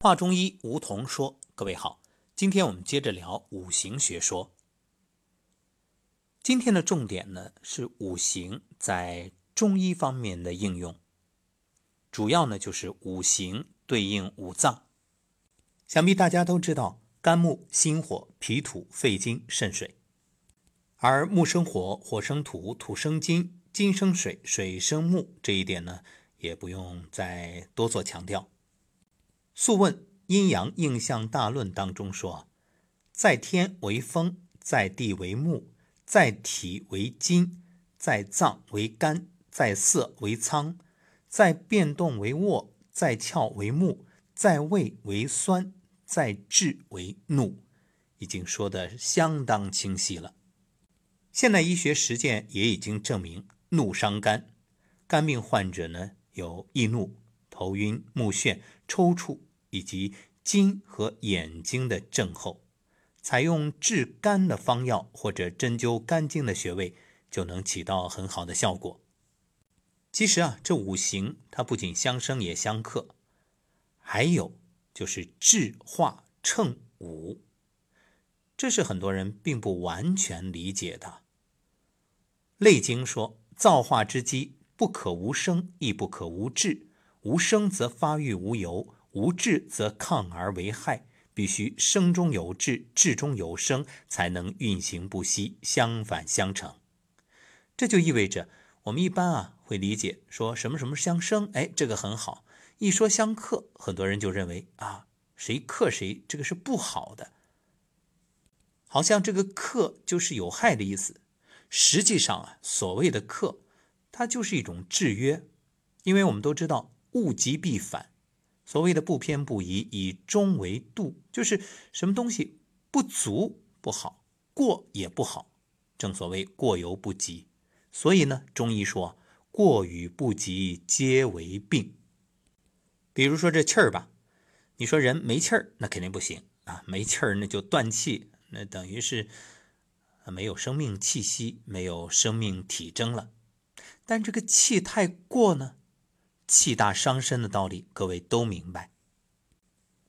华中医吴桐说：“各位好，今天我们接着聊五行学说。今天的重点呢是五行在中医方面的应用，主要呢就是五行对应五脏。想必大家都知道，肝木心火，脾土肺金肾水，而木生火，火生土，土生金，金生水，水生木，这一点呢也不用再多做强调。”《素问·阴阳应象大论》当中说：“在天为风，在地为木，在体为金，在脏为肝，在色为苍，在变动为卧，在窍为木，在味为酸，在志为怒。”已经说的相当清晰了。现代医学实践也已经证明，怒伤肝，肝病患者呢有易怒、头晕、目眩、抽搐。以及筋和眼睛的症候，采用治肝的方药或者针灸肝经的穴位，就能起到很好的效果。其实啊，这五行它不仅相生也相克，还有就是治化称五，这是很多人并不完全理解的。《内经》说：“造化之机，不可无生，亦不可无治。无生则发育无由。”无智则抗而为害，必须生中有治，治中有生，才能运行不息，相反相成。这就意味着，我们一般啊会理解说什么什么相生，哎，这个很好。一说相克，很多人就认为啊，谁克谁，这个是不好的，好像这个克就是有害的意思。实际上啊，所谓的克，它就是一种制约，因为我们都知道物极必反。所谓的不偏不倚，以中为度，就是什么东西不足不好，过也不好。正所谓过犹不及。所以呢，中医说过与不及皆为病。比如说这气儿吧，你说人没气儿，那肯定不行啊，没气儿那就断气，那等于是没有生命气息，没有生命体征了。但这个气太过呢？气大伤身的道理，各位都明白。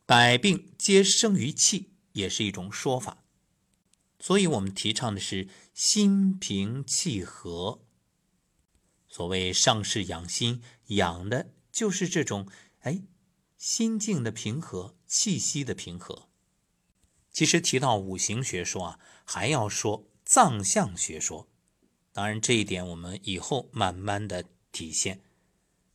百病皆生于气，也是一种说法。所以，我们提倡的是心平气和。所谓上士养心，养的就是这种哎心境的平和，气息的平和。其实提到五行学说啊，还要说藏象学说。当然，这一点我们以后慢慢的体现。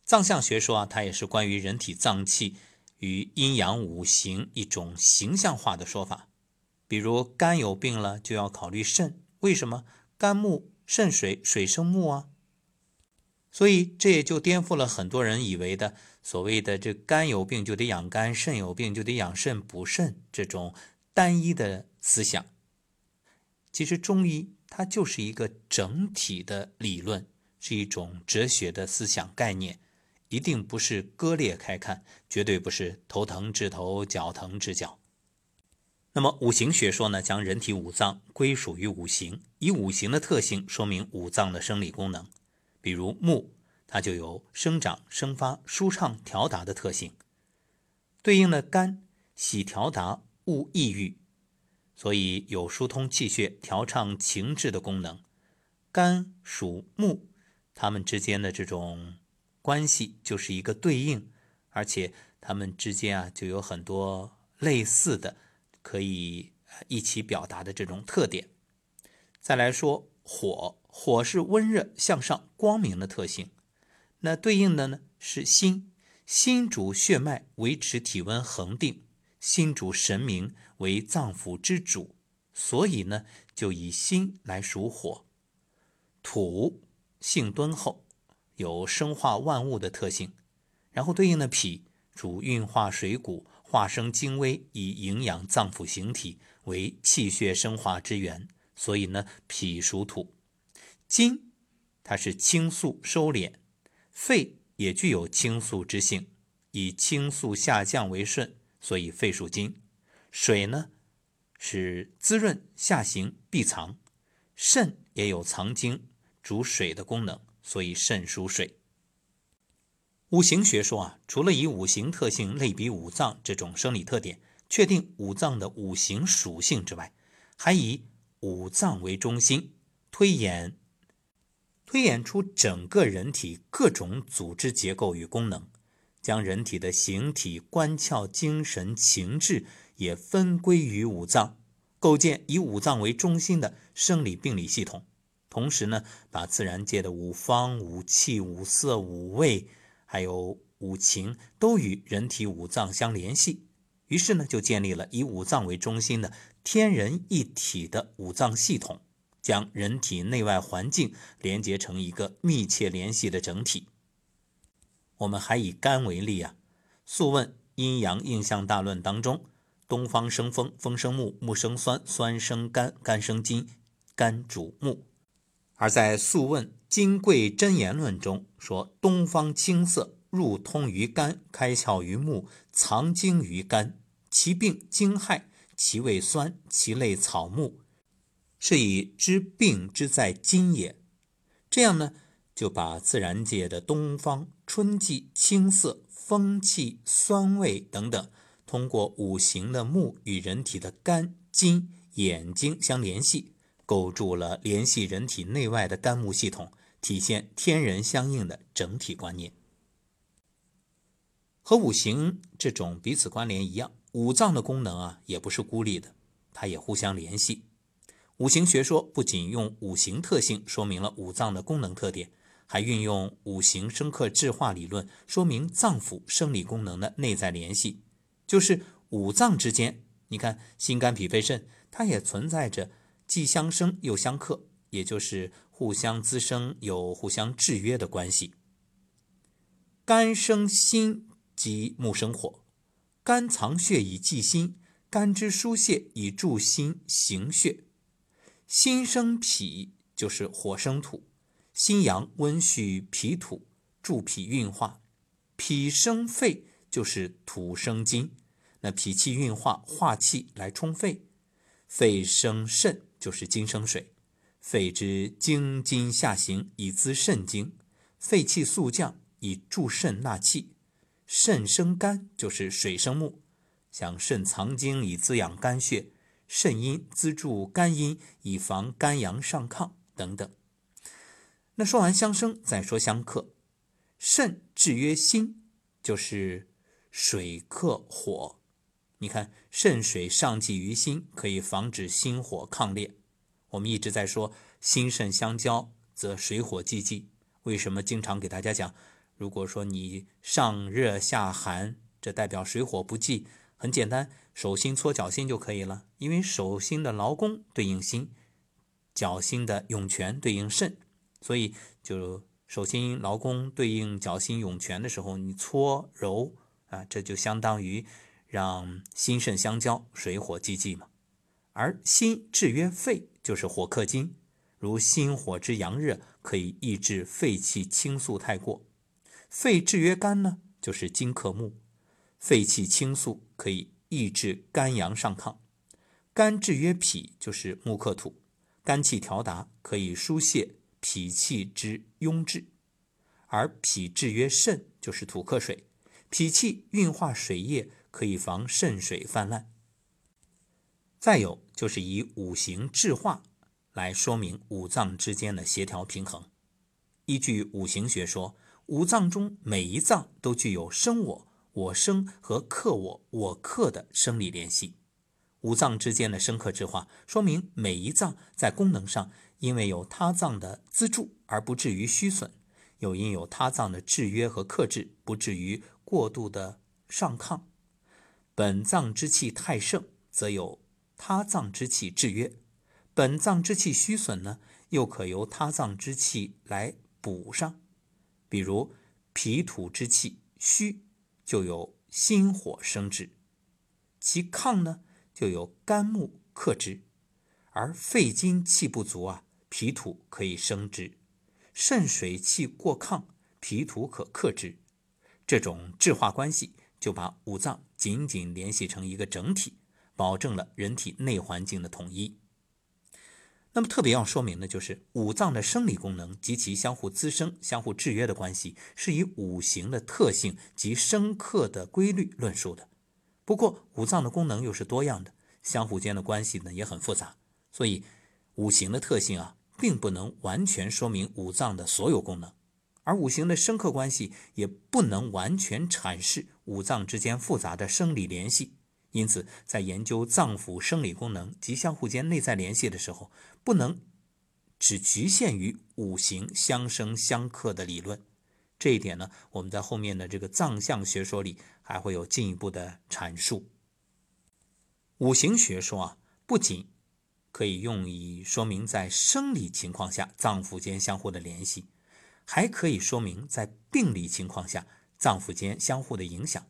藏象学说啊，它也是关于人体脏器与阴阳五行一种形象化的说法。比如肝有病了，就要考虑肾，为什么？肝木肾水，水生木啊。所以这也就颠覆了很多人以为的所谓的这肝有病就得养肝，肾有病就得养肾补肾这种单一的思想。其实中医它就是一个整体的理论，是一种哲学的思想概念。一定不是割裂开看，绝对不是头疼治头，脚疼治脚。那么五行学说呢，将人体五脏归属于五行，以五行的特性说明五脏的生理功能。比如木，它就有生长、生发、舒畅、调达的特性，对应的肝，喜调达，恶抑郁，所以有疏通气血、调畅情志的功能。肝属木，它们之间的这种。关系就是一个对应，而且它们之间啊就有很多类似的，可以一起表达的这种特点。再来说火，火是温热向上、光明的特性，那对应的呢是心，心主血脉，维持体温恒定；心主神明，为脏腑之主，所以呢就以心来属火。土性敦厚。有生化万物的特性，然后对应的脾主运化水谷，化生精微，以营养脏腑形体，为气血生化之源。所以呢，脾属土。金它是清肃收敛，肺也具有清肃之性，以清肃下降为顺，所以肺属金。水呢是滋润下行闭藏，肾也有藏精主水的功能。所以肾属水，五行学说啊，除了以五行特性类比五脏这种生理特点，确定五脏的五行属性之外，还以五脏为中心，推演推演出整个人体各种组织结构与功能，将人体的形体、官窍、精神、情志也分归于五脏，构建以五脏为中心的生理病理系统。同时呢，把自然界的五方、五气、五色、五味，还有五情，都与人体五脏相联系。于是呢，就建立了以五脏为中心的天人一体的五脏系统，将人体内外环境连接成一个密切联系的整体。我们还以肝为例啊，《素问·阴阳应象大论》当中，东方生风，风生木，木生酸，酸生肝，肝生金，肝主木。而在《素问·金匮真言论》中说：“东方青色，入通于肝，开窍于目，藏精于肝。其病惊骇，其味酸，其类草木，是以知病之在筋也。”这样呢，就把自然界的东方春季青色、风气、酸味等等，通过五行的木与人体的肝、筋、眼睛相联系。构筑了联系人体内外的肝木系统，体现天人相应的整体观念。和五行这种彼此关联一样，五脏的功能啊也不是孤立的，它也互相联系。五行学说不仅用五行特性说明了五脏的功能特点，还运用五行生克制化理论说明脏腑生理功能的内在联系。就是五脏之间，你看心肝脾肺肾，它也存在着。既相生又相克，也就是互相滋生又互相制约的关系。肝生心，即木生火；肝藏血以济心，肝之疏泄以助心行血。心生脾，就是火生土；心阳温煦脾土，助脾运化。脾生肺，就是土生金，那脾气运化，化气来充肺。肺生肾。就是金生水，肺之精金下行以滋肾精，肺气速降以助肾纳气。肾生肝就是水生木，像肾藏精以滋养肝血，肾阴资助肝阴以防肝阳上亢等等。那说完相生，再说相克。肾制约心，就是水克火。你看，肾水上济于心，可以防止心火抗烈。我们一直在说心肾相交则水火既济。为什么经常给大家讲？如果说你上热下寒，这代表水火不济。很简单，手心搓脚心就可以了。因为手心的劳宫对应心，脚心的涌泉对应肾，所以就手心劳宫对应脚心涌泉的时候，你搓揉啊，这就相当于。让心肾相交，水火既济嘛。而心制约肺，就是火克金，如心火之阳热，可以抑制肺气倾肃太过。肺制约肝呢，就是金克木，肺气倾肃可以抑制肝阳上亢。肝制约脾，就是木克土，肝气调达可以疏泄脾气之壅滞。而脾制约肾，就是土克水，脾气运化水液。可以防肾水泛滥。再有就是以五行制化来说明五脏之间的协调平衡。依据五行学说，五脏中每一脏都具有生我、我生和克我、我克的生理联系。五脏之间的生克制化，说明每一脏在功能上因为有他脏的资助而不至于虚损，又因有他脏的制约和克制，不至于过度的上亢。本脏之气太盛，则有他脏之气制约；本脏之气虚损呢，又可由他脏之气来补上。比如脾土之气虚，就有心火生之；其亢呢，就有肝木克之。而肺金气不足啊，脾土可以生之；肾水气过亢，脾土可克之。这种质化关系。就把五脏紧紧联系成一个整体，保证了人体内环境的统一。那么特别要说明的就是，五脏的生理功能及其相互滋生、相互制约的关系，是以五行的特性及生克的规律论述的。不过，五脏的功能又是多样的，相互间的关系呢也很复杂，所以五行的特性啊，并不能完全说明五脏的所有功能，而五行的生克关系也不能完全阐释五脏之间复杂的生理联系。因此，在研究脏腑生理功能及相互间内在联系的时候，不能只局限于五行相生相克的理论。这一点呢，我们在后面的这个脏象学说里还会有进一步的阐述。五行学说啊，不仅可以用以说明在生理情况下脏腑间相互的联系，还可以说明在病理情况下脏腑间相互的影响，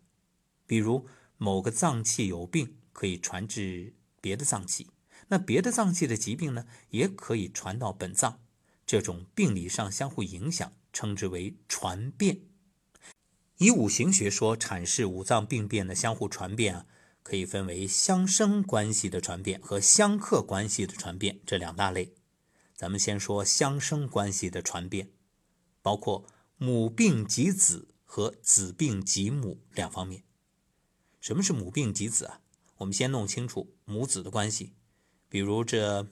比如。某个脏器有病，可以传至别的脏器；那别的脏器的疾病呢，也可以传到本脏。这种病理上相互影响，称之为传变。以五行学说阐释五脏病变的相互传变啊，可以分为相生关系的传变和相克关系的传变这两大类。咱们先说相生关系的传变，包括母病及子和子病及母两方面。什么是母病及子啊？我们先弄清楚母子的关系。比如这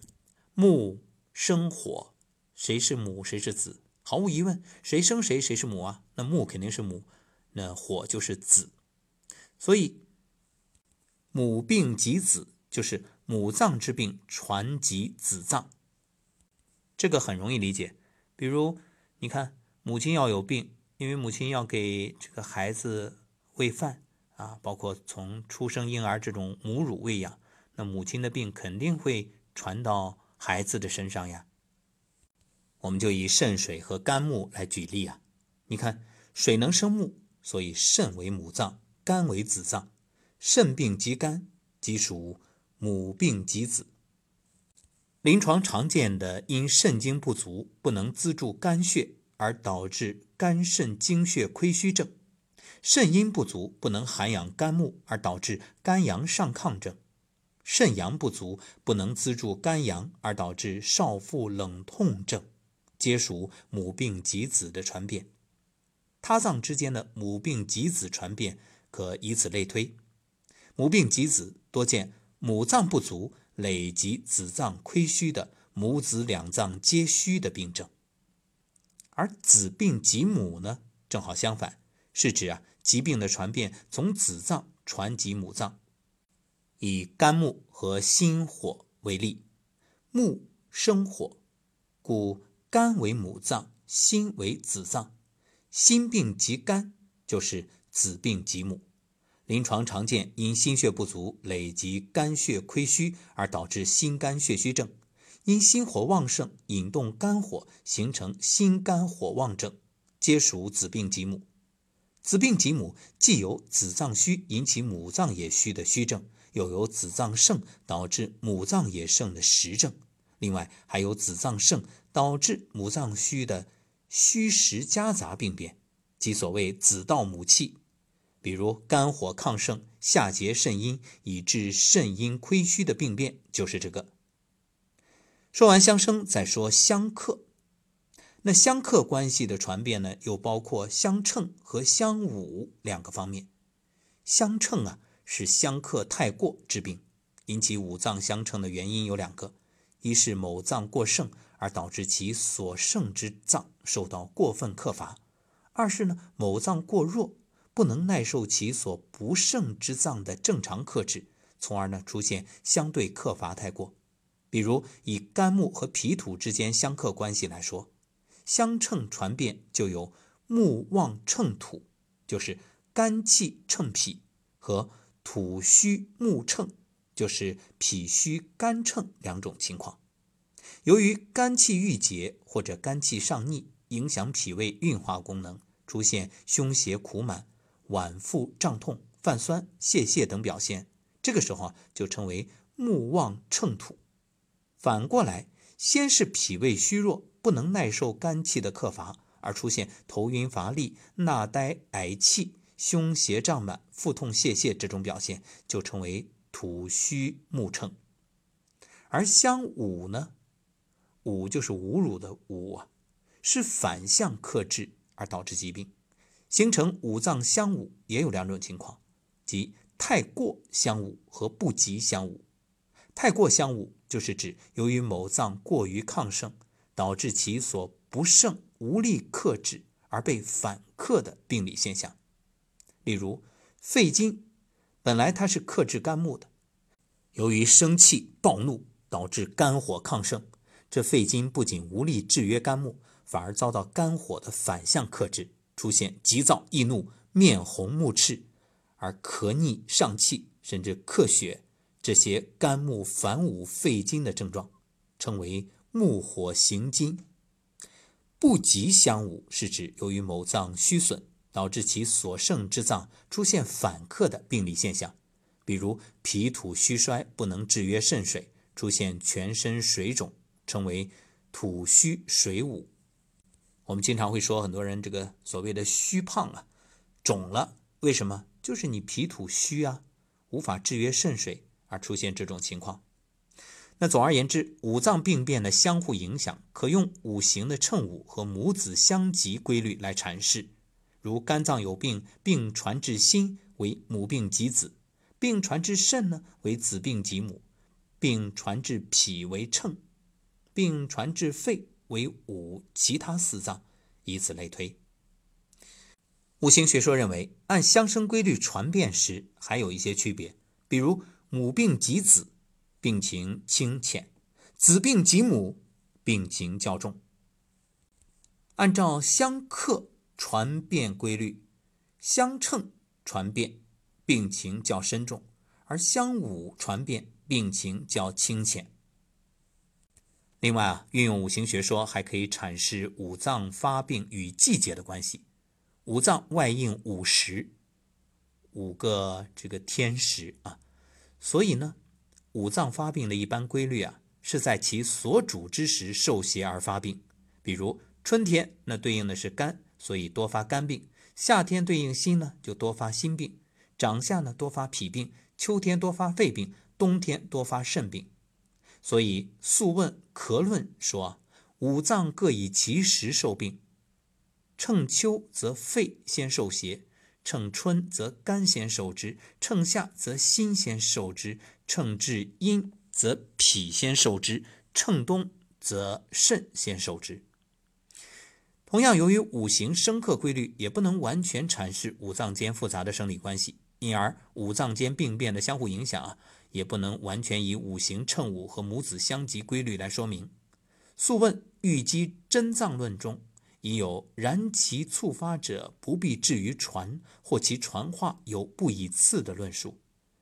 木生火，谁是母谁是子？毫无疑问，谁生谁谁是母啊？那木肯定是母，那火就是子。所以母病及子就是母脏之病传及子脏，这个很容易理解。比如你看，母亲要有病，因为母亲要给这个孩子喂饭。啊，包括从出生婴儿这种母乳喂养，那母亲的病肯定会传到孩子的身上呀。我们就以肾水和肝木来举例啊。你看，水能生木，所以肾为母脏，肝为子脏。肾病及肝，即属母病及子。临床常见的因肾精不足，不能资助肝血，而导致肝肾精血亏虚症。肾阴不足，不能涵养肝木，而导致肝阳上亢症；肾阳不足，不能资助肝阳，而导致少腹冷痛症，皆属母病及子的传变。他脏之间的母病及子传变，可以此类推。母病及子多见母脏不足累及子脏亏虚的母子两脏皆虚的病症，而子病及母呢，正好相反，是指啊。疾病的传变从子脏传及母脏。以肝木和心火为例，木生火，故肝为母脏，心为子脏。心病及肝，就是子病及母。临床常见因心血不足累及肝血亏虚而导致心肝血虚症，因心火旺盛引动肝火形成心肝火旺症，皆属子病及母。子病及母，既有子脏虚引起母脏也虚的虚症，又有子脏盛导致母脏也盛的实症。另外还有子脏盛导致母脏虚的虚实夹杂病变，即所谓子盗母气。比如肝火亢盛，下结肾阴，以致肾阴亏虚的病变，就是这个。说完相生，再说相克。那相克关系的传变呢，又包括相称和相侮两个方面。相称啊，是相克太过之病，引起五脏相称的原因有两个：一是某脏过盛而导致其所盛之脏受到过分克伐；二是呢某脏过弱，不能耐受其所不盛之脏的正常克制，从而呢出现相对克伐太过。比如以肝木和脾土之间相克关系来说。相称传变就有木旺乘土，就是肝气乘脾，和土虚木乘，就是脾虚肝乘两种情况。由于肝气郁结或者肝气上逆，影响脾胃运化功能，出现胸胁苦满、脘腹胀痛、泛酸、泄泻等表现，这个时候啊就称为木旺乘土。反过来，先是脾胃虚弱。不能耐受肝气的克伐，而出现头晕乏力、纳呆嗳气、胸胁胀满、腹痛泄泻这种表现，就称为土虚木乘。而相侮呢，侮就是侮辱的侮啊，是反向克制而导致疾病，形成五脏相侮也有两种情况，即太过相侮和不及相侮。太过相侮就是指由于某脏过于亢盛，导致其所不胜无力克制而被反克的病理现象。例如肺经，本来它是克制肝木的，由于生气暴怒导致肝火亢盛。这肺经不仅无力制约肝木，反而遭到肝火的反向克制，出现急躁易怒、面红目赤，而咳逆上气，甚至咳血这些肝木反捂肺金的症状，称为木火行金。不及相捂是指由于某脏虚损，导致其所剩之脏出现反克的病理现象，比如脾土虚衰，不能制约肾水，出现全身水肿。称为土虚水捂。我们经常会说，很多人这个所谓的虚胖啊、肿了，为什么？就是你脾土虚啊，无法制约肾水而出现这种情况。那总而言之，五脏病变的相互影响，可用五行的称五和母子相及规律来阐释。如肝脏有病，病传至心为母病及子；病传至肾呢，为子病及母；病传至脾为称。并传至肺为五，其他四脏，以此类推。五行学说认为，按相生规律传变时还有一些区别，比如母病及子，病情轻浅；子病及母，病情较重。按照相克传变规律，相称传变病情较深重，而相侮传变病情较轻浅。另外啊，运用五行学说还可以阐释五脏发病与季节的关系。五脏外应五时，五个这个天时啊，所以呢，五脏发病的一般规律啊，是在其所主之时受邪而发病。比如春天，那对应的是肝，所以多发肝病；夏天对应心呢，就多发心病；长夏呢，多发脾病；秋天多发肺病；冬天多发肾病。所以《素问·咳论》说：“五脏各以其时受病，乘秋则肺先受邪，乘春则肝先受之，乘夏则心先受之，乘至阴则脾先受之，乘冬则肾先受之。”同样，由于五行生克规律也不能完全阐释五脏间复杂的生理关系，因而五脏间病变的相互影响啊。也不能完全以五行称五和母子相及规律来说明。《素问·玉机真脏论》中已有“然其促发者不必至于传，或其传化有不以次”的论述。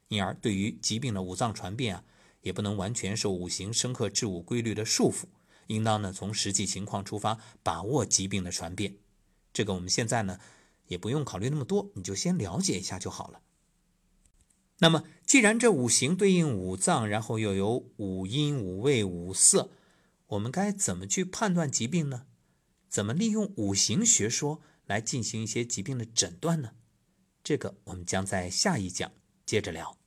因而，对于疾病的五脏传变啊，也不能完全受五行生克治五规律的束缚，应当呢从实际情况出发，把握疾病的传变。这个我们现在呢也不用考虑那么多，你就先了解一下就好了。那么，既然这五行对应五脏，然后又有五音、五味、五色，我们该怎么去判断疾病呢？怎么利用五行学说来进行一些疾病的诊断呢？这个我们将在下一讲接着聊。